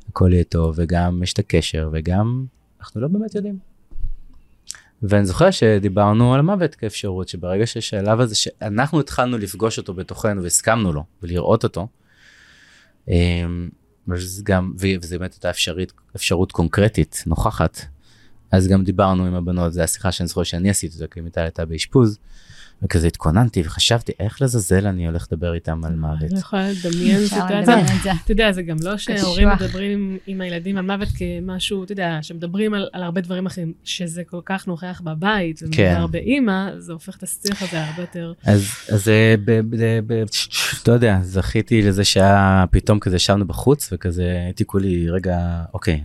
הכל יהיה טוב, וגם יש את הקשר, וגם אנחנו לא באמת יודעים. ואני זוכר שדיברנו על מוות כאפשרות שברגע שהשלב הזה שאנחנו התחלנו לפגוש אותו בתוכנו והסכמנו לו ולראות אותו. אמ, וזה גם וזה באמת הייתה אפשרית אפשרות קונקרטית נוכחת. אז גם דיברנו עם הבנות זה השיחה שאני זוכר שאני עשיתי אותה כי מיטל הייתה באשפוז. וכזה התכוננתי וחשבתי איך לזלזל אני הולך לדבר איתם על מוות. אני יכולה לדמיין סיטואציה, אתה יודע, זה גם לא שהורים מדברים עם הילדים על מוות כמשהו, אתה יודע, שמדברים על הרבה דברים אחרים, שזה כל כך נוכח בבית, ומדבר כן. באימא, זה הופך את השיח הזה הרבה יותר. אז אה, אתה יודע, זכיתי לזה שהיה פתאום כזה ישבנו בחוץ, וכזה הייתי כולי, רגע, אוקיי,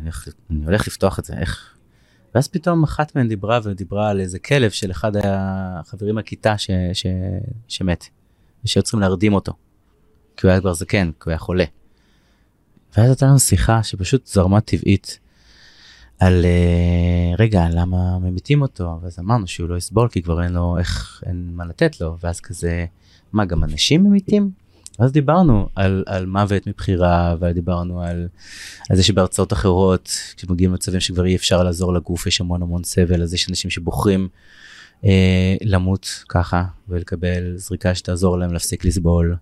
אני הולך לפתוח את זה, איך... ואז פתאום אחת מהן דיברה ודיברה על איזה כלב של אחד החברים מהכיתה ש, ש, שמת, ושהיו צריכים להרדים אותו, כי הוא היה כבר זקן, כי הוא היה חולה. ואז הייתה לנו שיחה שפשוט זרמה טבעית על uh, רגע למה ממיתים אותו ואז אמרנו שהוא לא יסבול כי כבר אין לו איך אין מה לתת לו ואז כזה מה גם אנשים ממיתים ואז דיברנו על, על מוות מבחירה ודיברנו על, על זה שבארצות אחרות כשמגיעים למצבים שכבר אי אפשר לעזור לגוף יש המון המון סבל אז יש אנשים שבוחרים אה, למות ככה ולקבל זריקה שתעזור להם להפסיק לסבול.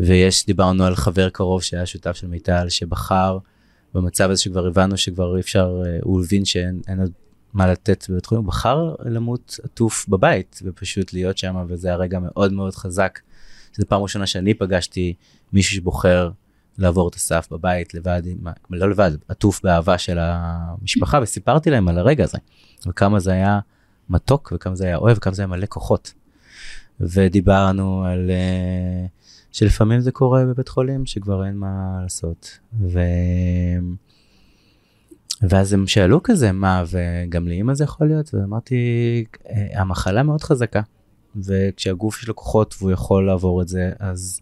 ויש דיברנו על חבר קרוב שהיה שותף של מיטל שבחר במצב הזה שכבר הבנו שכבר אי אפשר אה, הוא הבין שאין עוד מה לתת בבית חולים הוא בחר למות עטוף בבית ופשוט להיות שם וזה הרגע מאוד מאוד חזק. שזו פעם ראשונה שאני פגשתי מישהו שבוחר לעבור את הסף בבית לבד, לא לבד, עטוף באהבה של המשפחה וסיפרתי להם על הרגע הזה וכמה זה היה מתוק וכמה זה היה אוהב וכמה זה היה מלא כוחות. ודיברנו על uh, שלפעמים זה קורה בבית חולים שכבר אין מה לעשות. ו... ואז הם שאלו כזה מה וגם לאמא זה יכול להיות ואמרתי אה, המחלה מאוד חזקה וכשהגוף יש לו כוחות והוא יכול לעבור את זה אז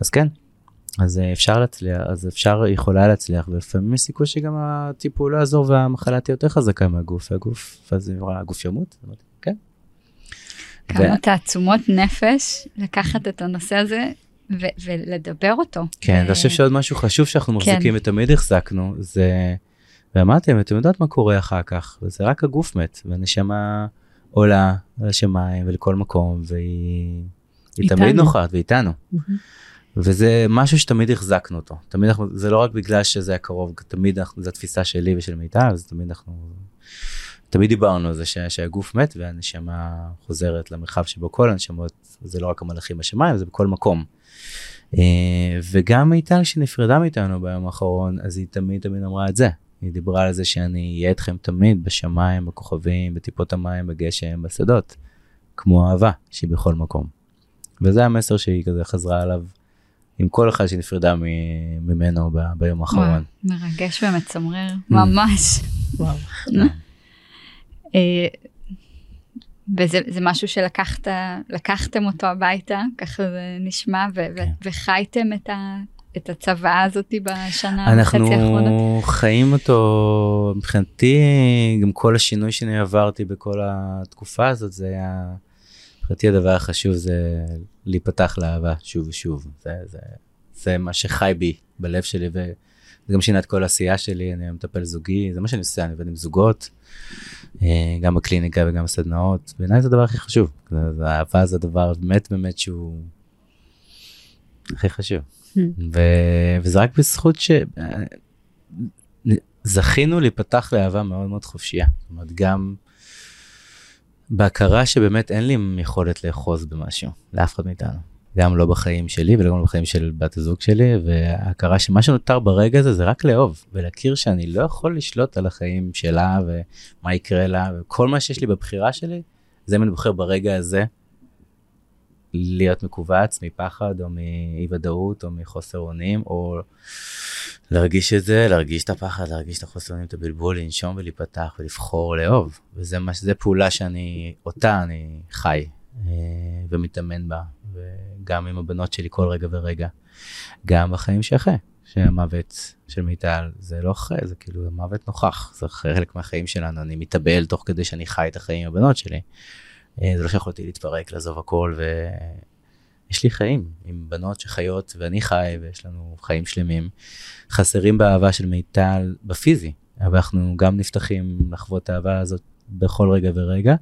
אז כן אז אפשר להצליח אז אפשר יכולה להצליח ולפעמים יש סיכוי שגם הטיפול לא יעזור והמחלה תהיה יותר חזקה מהגוף והגוף ואז הגוף ימות. כן. כמה ו... תעצומות נפש לקחת את הנושא הזה ו- ולדבר אותו. כן, אני חושב שעוד משהו חשוב שאנחנו כן. מחזיקים כן. ותמיד החזקנו זה ואמרתם אתם יודעות מה קורה אחר כך וזה רק הגוף מת והנשמה. עולה על השמיים ולכל מקום והיא תמיד נוכחת ואיתנו. Mm-hmm. וזה משהו שתמיד החזקנו אותו תמיד אנחנו זה לא רק בגלל שזה היה קרוב תמיד אנחנו זה התפיסה שלי ושל מיטל אז תמיד אנחנו תמיד דיברנו על זה ש, שהגוף מת והנשמה חוזרת למרחב שבו כל הנשמות זה לא רק המלאכים בשמיים זה בכל מקום. אה, וגם מיטל שנפרדה מאיתנו ביום האחרון אז היא תמיד תמיד אמרה את זה היא דיברה על זה שאני אהיה איתכם תמיד בשמיים, בכוכבים, בטיפות המים, בגשם, בשדות, כמו אהבה שהיא בכל מקום. וזה המסר שהיא כזה חזרה עליו עם כל אחד שנפרדה ממנו ב- ביום האחרון. מרגש ומצמרר, mm. ממש. וואו. אה, וזה משהו שלקחת, לקחתם אותו הביתה, ככה זה נשמע, ו- כן. וחייתם את, ה- את הצוואה הזאת בשנה וחצי האחרונות? אנחנו חיים אותו מבחינתי גם כל השינוי שאני עברתי בכל התקופה הזאת זה היה מבחינתי הדבר החשוב זה להיפתח לאהבה שוב ושוב זה, זה, זה מה שחי בי בלב שלי וזה גם שינה את כל העשייה שלי אני מטפל זוגי זה מה שאני עושה אני עובד עם זוגות. אה, גם בקליניקה וגם בסדנאות בעיניי זה הדבר הכי חשוב אהבה זה הדבר באמת באמת שהוא הכי חשוב. ו... וזה רק בזכות שזכינו להיפתח לאהבה מאוד מאוד חופשייה. זאת אומרת, גם בהכרה שבאמת אין לי יכולת לאחוז במשהו, לאף אחד מאיתנו. גם לא בחיים שלי וגם לא בחיים של בת הזוג שלי, וההכרה שמה שנותר ברגע הזה זה רק לאהוב, ולהכיר שאני לא יכול לשלוט על החיים שלה ומה יקרה לה, וכל מה שיש לי בבחירה שלי, זה אם אני בוחר ברגע הזה להיות מכווץ מפחד או מאי ודאות או מחוסר אונים או להרגיש את זה להרגיש את הפחד להרגיש את החוסר אונים את הבלבול לנשום ולהיפתח ולבחור לאהוב וזה מה שזה פעולה שאני אותה אני חי אה, ומתאמן בה וגם עם הבנות שלי כל רגע ורגע גם בחיים שאחרי שהמוות של מיטל זה לא אחרי זה כאילו המוות נוכח זה חלק מהחיים שלנו אני מתאבל תוך כדי שאני חי את החיים עם הבנות שלי. אה, זה לא שיכולתי להתפרק, לעזוב הכל, ויש לי חיים עם בנות שחיות ואני חי ויש לנו חיים שלמים. חסרים באהבה של מיטל בפיזי, אבל אנחנו גם נפתחים לחוות האהבה הזאת בכל רגע ורגע.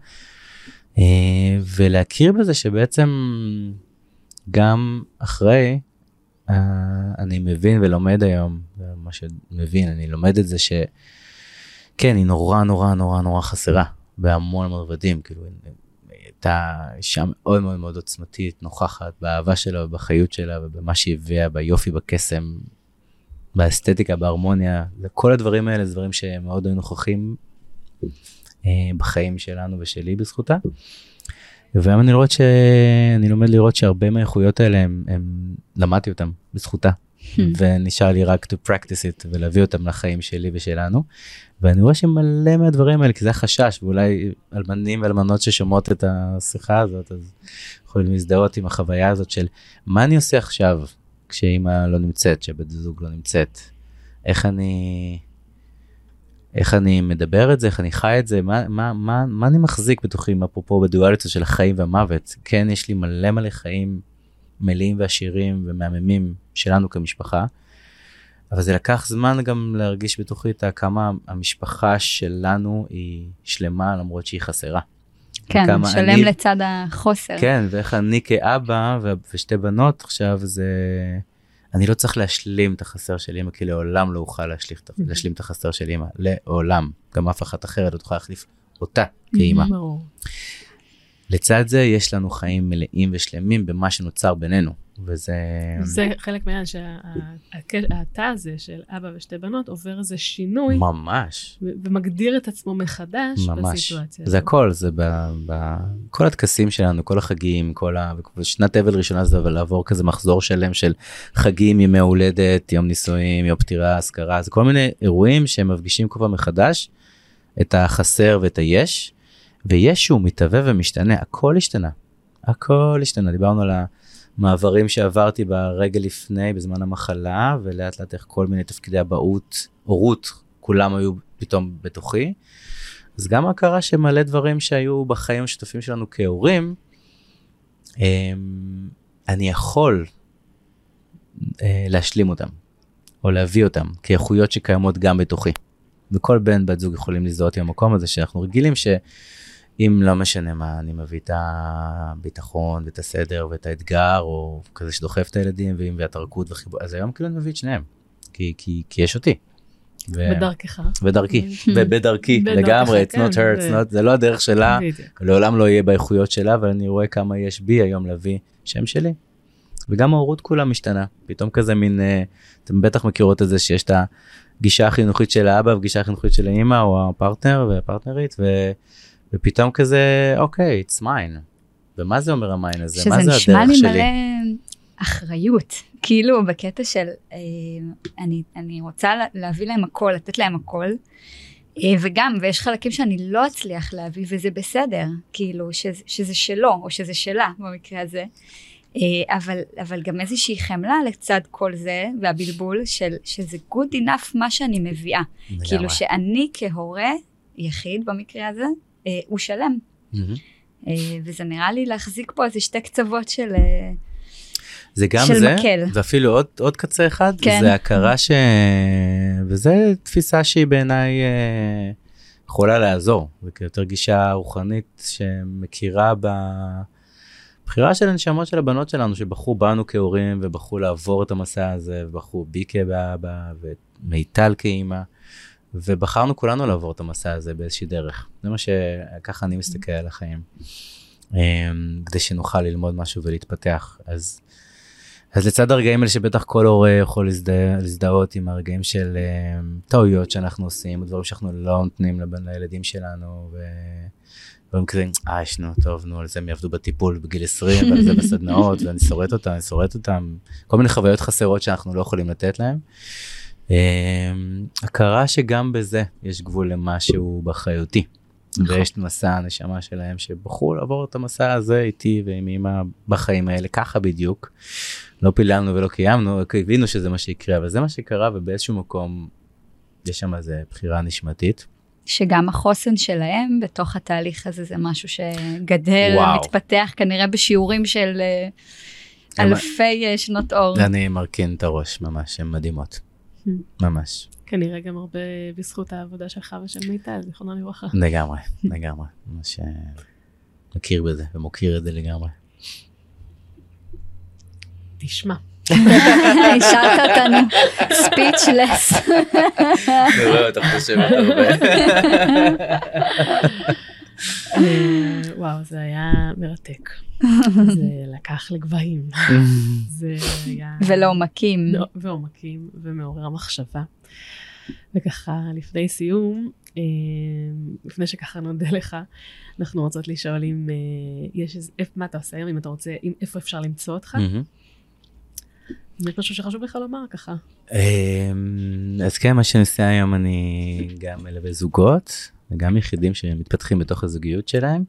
ולהכיר בזה שבעצם גם אחרי אני מבין ולומד היום, מה שמבין, אני לומד את זה שכן, היא נורא נורא נורא נורא חסרה בהמון המון רבדים, כאילו, הייתה אישה מאוד מאוד מאוד עוצמתית, נוכחת באהבה שלה ובחיות שלה ובמה שהיא הביאה, ביופי, בקסם, באסתטיקה, בהרמוניה, כל הדברים האלה זה דברים שמאוד היו נוכחים אה, בחיים שלנו ושלי בזכותה. והיום אני שאני לומד לראות שהרבה מהאיכויות האלה הם, הם למדתי אותם בזכותה. Hmm. ונשאר לי רק to practice it ולהביא אותם לחיים שלי ושלנו. ואני רואה שמלא מהדברים האלה כי זה החשש ואולי אלמנים ואלמנות ששומעות את השיחה הזאת אז יכולים להזדהות עם החוויה הזאת של מה אני עושה עכשיו כשאימא לא נמצאת שבת זוג לא נמצאת איך אני איך אני מדבר את זה, איך אני חי את זה, מה, מה, מה, מה אני מחזיק בתוכי, אפרופו בדואליות של החיים והמוות. כן, יש לי מלא מלא חיים מלאים ועשירים ומהממים שלנו כמשפחה, אבל זה לקח זמן גם להרגיש בתוכי את כמה המשפחה שלנו היא שלמה למרות שהיא חסרה. כן, שלם אני, לצד החוסר. כן, ואיך אני כאבא ושתי בנות עכשיו זה... אני לא צריך להשלים את החסר של אמא, כי לעולם לא אוכל להשלים, להשלים את החסר של אמא, לעולם. גם אף אחת אחרת לא תוכל להחליף אותה כאמא. לצד זה יש לנו חיים מלאים ושלמים במה שנוצר בינינו. וזה... זה חלק מהעניין שהתא הזה של אבא ושתי בנות עובר איזה שינוי. ממש. ומגדיר את עצמו מחדש ממש. בסיטואציה. זה הכל, זה בכל הטקסים שלנו, כל החגים, כל ה... שנת אבל ראשונה זה לעבור כזה מחזור שלם של חגים, ימי הולדת, יום נישואים, יום פטירה, אזכרה, זה כל מיני אירועים שהם מפגישים כל פעם מחדש את החסר ואת היש, ויש שהוא מתהווה ומשתנה, הכל השתנה. הכל השתנה, דיברנו על ה... מעברים שעברתי ברגע לפני, בזמן המחלה, ולאט לאט איך כל מיני תפקידי אבהות, הורות, כולם היו פתאום בתוכי. אז גם הכרה שמלא דברים שהיו בחיים המשותפים שלנו כהורים, אמ, אני יכול אה, להשלים אותם, או להביא אותם כאיכויות שקיימות גם בתוכי. וכל בן בת זוג יכולים להזדהות עם המקום הזה שאנחנו רגילים ש... אם לא משנה מה, אני מביא את הביטחון ואת הסדר ואת האתגר, או כזה שדוחף את הילדים, ואם ואת הרכות וחיבור, אז היום כאילו אני מביא את שניהם, כי, כי, כי יש אותי. ו... בדרכך. בדרכי, ובדרכי לגמרי, it's not her, it's not, זה לא הדרך שלה, לעולם לא יהיה באיכויות שלה, אבל אני רואה כמה יש בי היום להביא שם שלי. וגם ההורות כולה משתנה, פתאום כזה מין, אה, אתם בטח מכירות את זה שיש את הגישה החינוכית של האבא וגישה החינוכית של האמא, או הפרטנר והפרטנרית, ו... ופתאום כזה אוקיי it's mine. ומה זה אומר המיין הזה? מה זה הדרך שלי? שזה נשמע לי מלא אחריות, כאילו בקטע של אה, אני, אני רוצה להביא להם הכל, לתת להם הכל. אה, וגם, ויש חלקים שאני לא אצליח להביא וזה בסדר, כאילו שזה, שזה שלו או שזה שלה במקרה הזה. אה, אבל, אבל גם איזושהי חמלה לצד כל זה והבלבול של שזה good enough מה שאני מביאה. כאילו שאני כהורה יחיד במקרה הזה, הוא שלם. אה, וזה נראה לי להחזיק פה איזה שתי קצוות של... אה, זה גם של זה, מקל. ואפילו עוד, עוד קצה אחד, כן. זה הכרה ש... וזה תפיסה שהיא בעיניי אה, יכולה לעזור, זה כיותר גישה רוחנית שמכירה בבחירה של הנשמות של הבנות שלנו, שבחרו בנו כהורים ובחרו לעבור את המסע הזה, ובחרו בי כאבא ומיטל כאימא. ובחרנו כולנו לעבור את המסע הזה באיזושהי דרך. זה מה שככה אני מסתכל על החיים. אמ, כדי שנוכל ללמוד משהו ולהתפתח. אז, אז לצד הרגעים האלה שבטח כל הורה יכול להזדה, להזדהות עם הרגעים של um, טעויות שאנחנו עושים, דברים שאנחנו לא נותנים לבן לילדים שלנו, ו... דברים כזה, אה, יש נו, טוב, נו, על זה הם יעבדו בטיפול בגיל 20, ועל זה בסדנאות, ואני שורט אותם, אני שורט אותם, כל מיני חוויות חסרות שאנחנו לא יכולים לתת להם. אמ, הכרה שגם בזה יש גבול למשהו באחריותי. נכון. ויש את מסע הנשמה שלהם שבחרו לעבור את המסע הזה איתי ועם אמא בחיים האלה ככה בדיוק. לא פיללנו ולא קיימנו, הבינו שזה מה שיקרה, אבל זה מה שקרה ובאיזשהו מקום יש שם איזה בחירה נשמתית. שגם החוסן שלהם בתוך התהליך הזה זה משהו שגדל, וואו. מתפתח כנראה בשיעורים של אה, אלפי. אה, שנות אור. אני מרכין את הראש ממש, הן מדהימות. ממש. כנראה גם הרבה בזכות העבודה שלך ושל מיטל, זיכרונה לברכה. לגמרי, לגמרי. ממש מכיר בזה ומוקיר את זה לגמרי. תשמע. השארת אותנו ספיצ'לס. אני רואה אותך חושבת הרבה. אה, וואו, זה היה מרתק. זה לקח לגבהים. זה היה... ולעומקים. לא, ועומקים, ומעורר מחשבה. וככה, לפני סיום, אה, לפני שככה נודה לך, אנחנו רוצות לשאול אם אה, יש איזה, מה אתה עושה היום, אם אתה רוצה, איפה אפשר למצוא אותך? זה משהו שחשוב לך לומר ככה. אז כן, מה שאני עושה היום, אני גם מלווה זוגות, וגם יחידים שמתפתחים בתוך הזוגיות שלהם.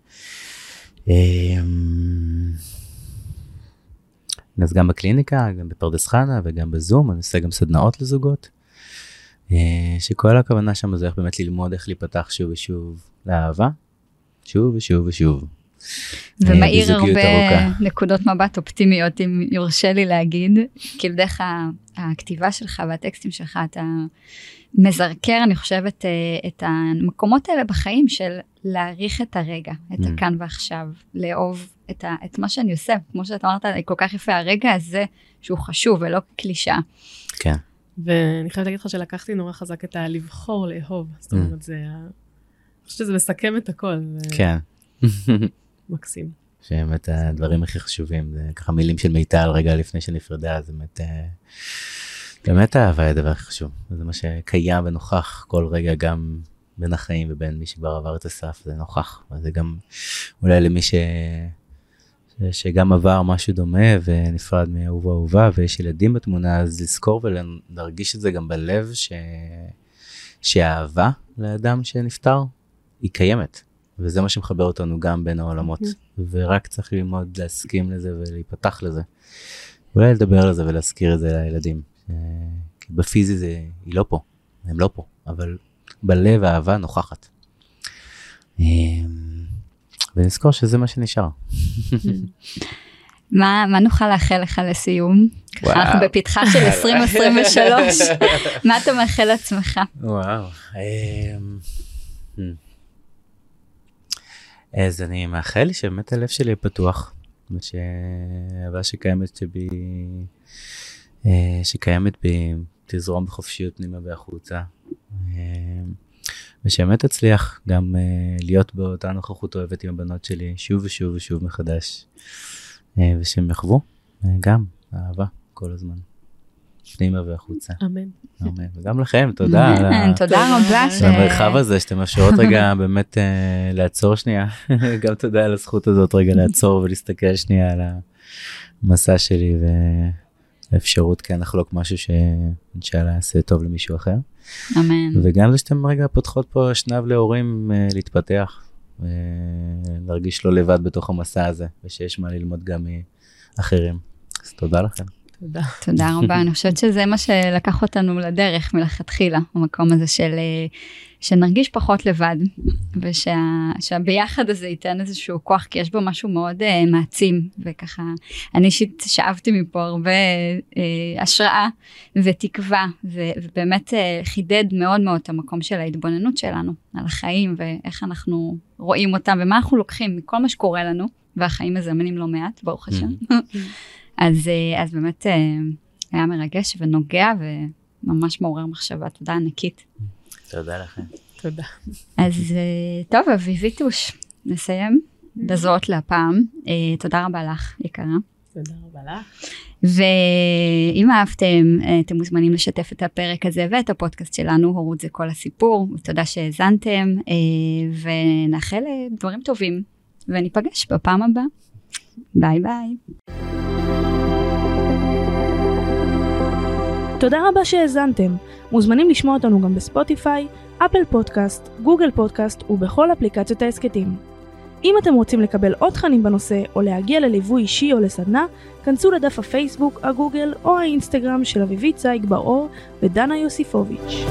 אז גם בקליניקה, גם בפרדס חנה וגם בזום, אני עושה גם סדנאות לזוגות. שכל הכוונה שם זה איך באמת ללמוד איך להיפתח שוב ושוב לאהבה, שוב ושוב ושוב. ומאיר הרבה ארוכה. נקודות מבט אופטימיות אם יורשה לי להגיד, כאילו דרך הכתיבה שלך והטקסטים שלך אתה מזרקר אני חושבת אה, את המקומות האלה בחיים של להעריך את הרגע, את mm. הכאן ועכשיו, לאהוב את, ה, את מה שאני עושה, כמו שאתה אמרת, כל כך יפה, הרגע הזה שהוא חשוב ולא קלישה. כן. ואני חייבת להגיד לך שלקחתי נורא חזק את הלבחור לאהוב, זאת mm. אומרת, זה, אני חושבת שזה מסכם את הכל. כן. מקסים. שבאמת הדברים הכי חשובים, זה ככה מילים של מיטל רגע לפני שנפרדה, זה באמת, אה, באמת אהבה היא הדבר הכי חשוב. זה מה שקיים ונוכח כל רגע גם בין החיים ובין מי שכבר עבר את הסף, זה נוכח. וזה גם אולי למי ש... שגם עבר משהו דומה ונפרד מאהוב אהובה ויש ילדים בתמונה, אז לזכור ולהרגיש את זה גם בלב, ש... שהאהבה לאדם שנפטר היא קיימת. וזה מה שמחבר אותנו גם בין העולמות, mm-hmm. ורק צריך ללמוד להסכים לזה ולהיפתח לזה. אולי לדבר על זה ולהזכיר את זה לילדים. כי בפיזי זה, היא לא פה, הם לא פה, אבל בלב האהבה נוכחת. אמ, ונזכור שזה מה שנשאר. מה, מה נוכל לאחל לך לסיום? ככה אנחנו בפתחה של 2023, מה אתה מאחל לעצמך? וואו. hmm. אז אני מאחל שבאמת הלב שלי יהיה פתוח, ושהאהבה שקיימת בי, אה, שקיימת בי, תזרום בחופשיות פנימה והחוצה. אה, ושבאמת אצליח גם אה, להיות באותה נוכחות אוהבת עם הבנות שלי שוב ושוב ושוב מחדש. ושהם יחוו גם אהבה כל הזמן. פנימה והחוצה. אמן. אמן. וגם לכם, תודה. תודה רבה. על המרחב הזה שאתם מאפשרות רגע באמת אה, לעצור שנייה. גם תודה על הזכות הזאת רגע לעצור ולהסתכל שנייה על המסע שלי והאפשרות כן לחלוק משהו שאינשאללה יעשה טוב למישהו אחר. אמן. וגם זה שאתם רגע פותחות פה אשנב להורים אה, להתפתח. להרגיש לא לבד בתוך המסע הזה ושיש מה ללמוד גם מאחרים. אז תודה לכם. תודה. תודה רבה, אני חושבת שזה מה שלקח אותנו לדרך מלכתחילה, המקום הזה של שנרגיש פחות לבד, ושהביחד ושה, הזה ייתן איזשהו כוח, כי יש בו משהו מאוד uh, מעצים, וככה, אני אישית שאבתי מפה הרבה uh, השראה ותקווה, ו, ובאמת uh, חידד מאוד מאוד את המקום של ההתבוננות שלנו, על החיים, ואיך אנחנו רואים אותם, ומה אנחנו לוקחים מכל מה שקורה לנו, והחיים מזמנים לא מעט, ברוך השם. אז, אה, אז באמת אה, היה מרגש ונוגע וממש מעורר מחשבה. תודה ענקית. תודה לכם. תודה. אז אה, טוב, אביביטוש, נסיים בזאת להפעם. תודה רבה לך, יקרה. תודה רבה לך. ואם אהבתם, אתם מוזמנים לשתף את הפרק הזה ואת הפודקאסט שלנו, הורות זה כל הסיפור. תודה שהאזנתם, ונאחל דברים טובים, וניפגש בפעם הבאה. ביי ביי. תודה רבה שהאזנתם. מוזמנים לשמוע אותנו גם בספוטיפיי, אפל פודקאסט, גוגל פודקאסט ובכל אפליקציות ההסכתים. אם אתם רוצים לקבל עוד תכנים בנושא או להגיע לליווי אישי או לסדנה, כנסו לדף הפייסבוק, הגוגל או האינסטגרם של אביבית צייג בר-אור ודנה יוסיפוביץ'.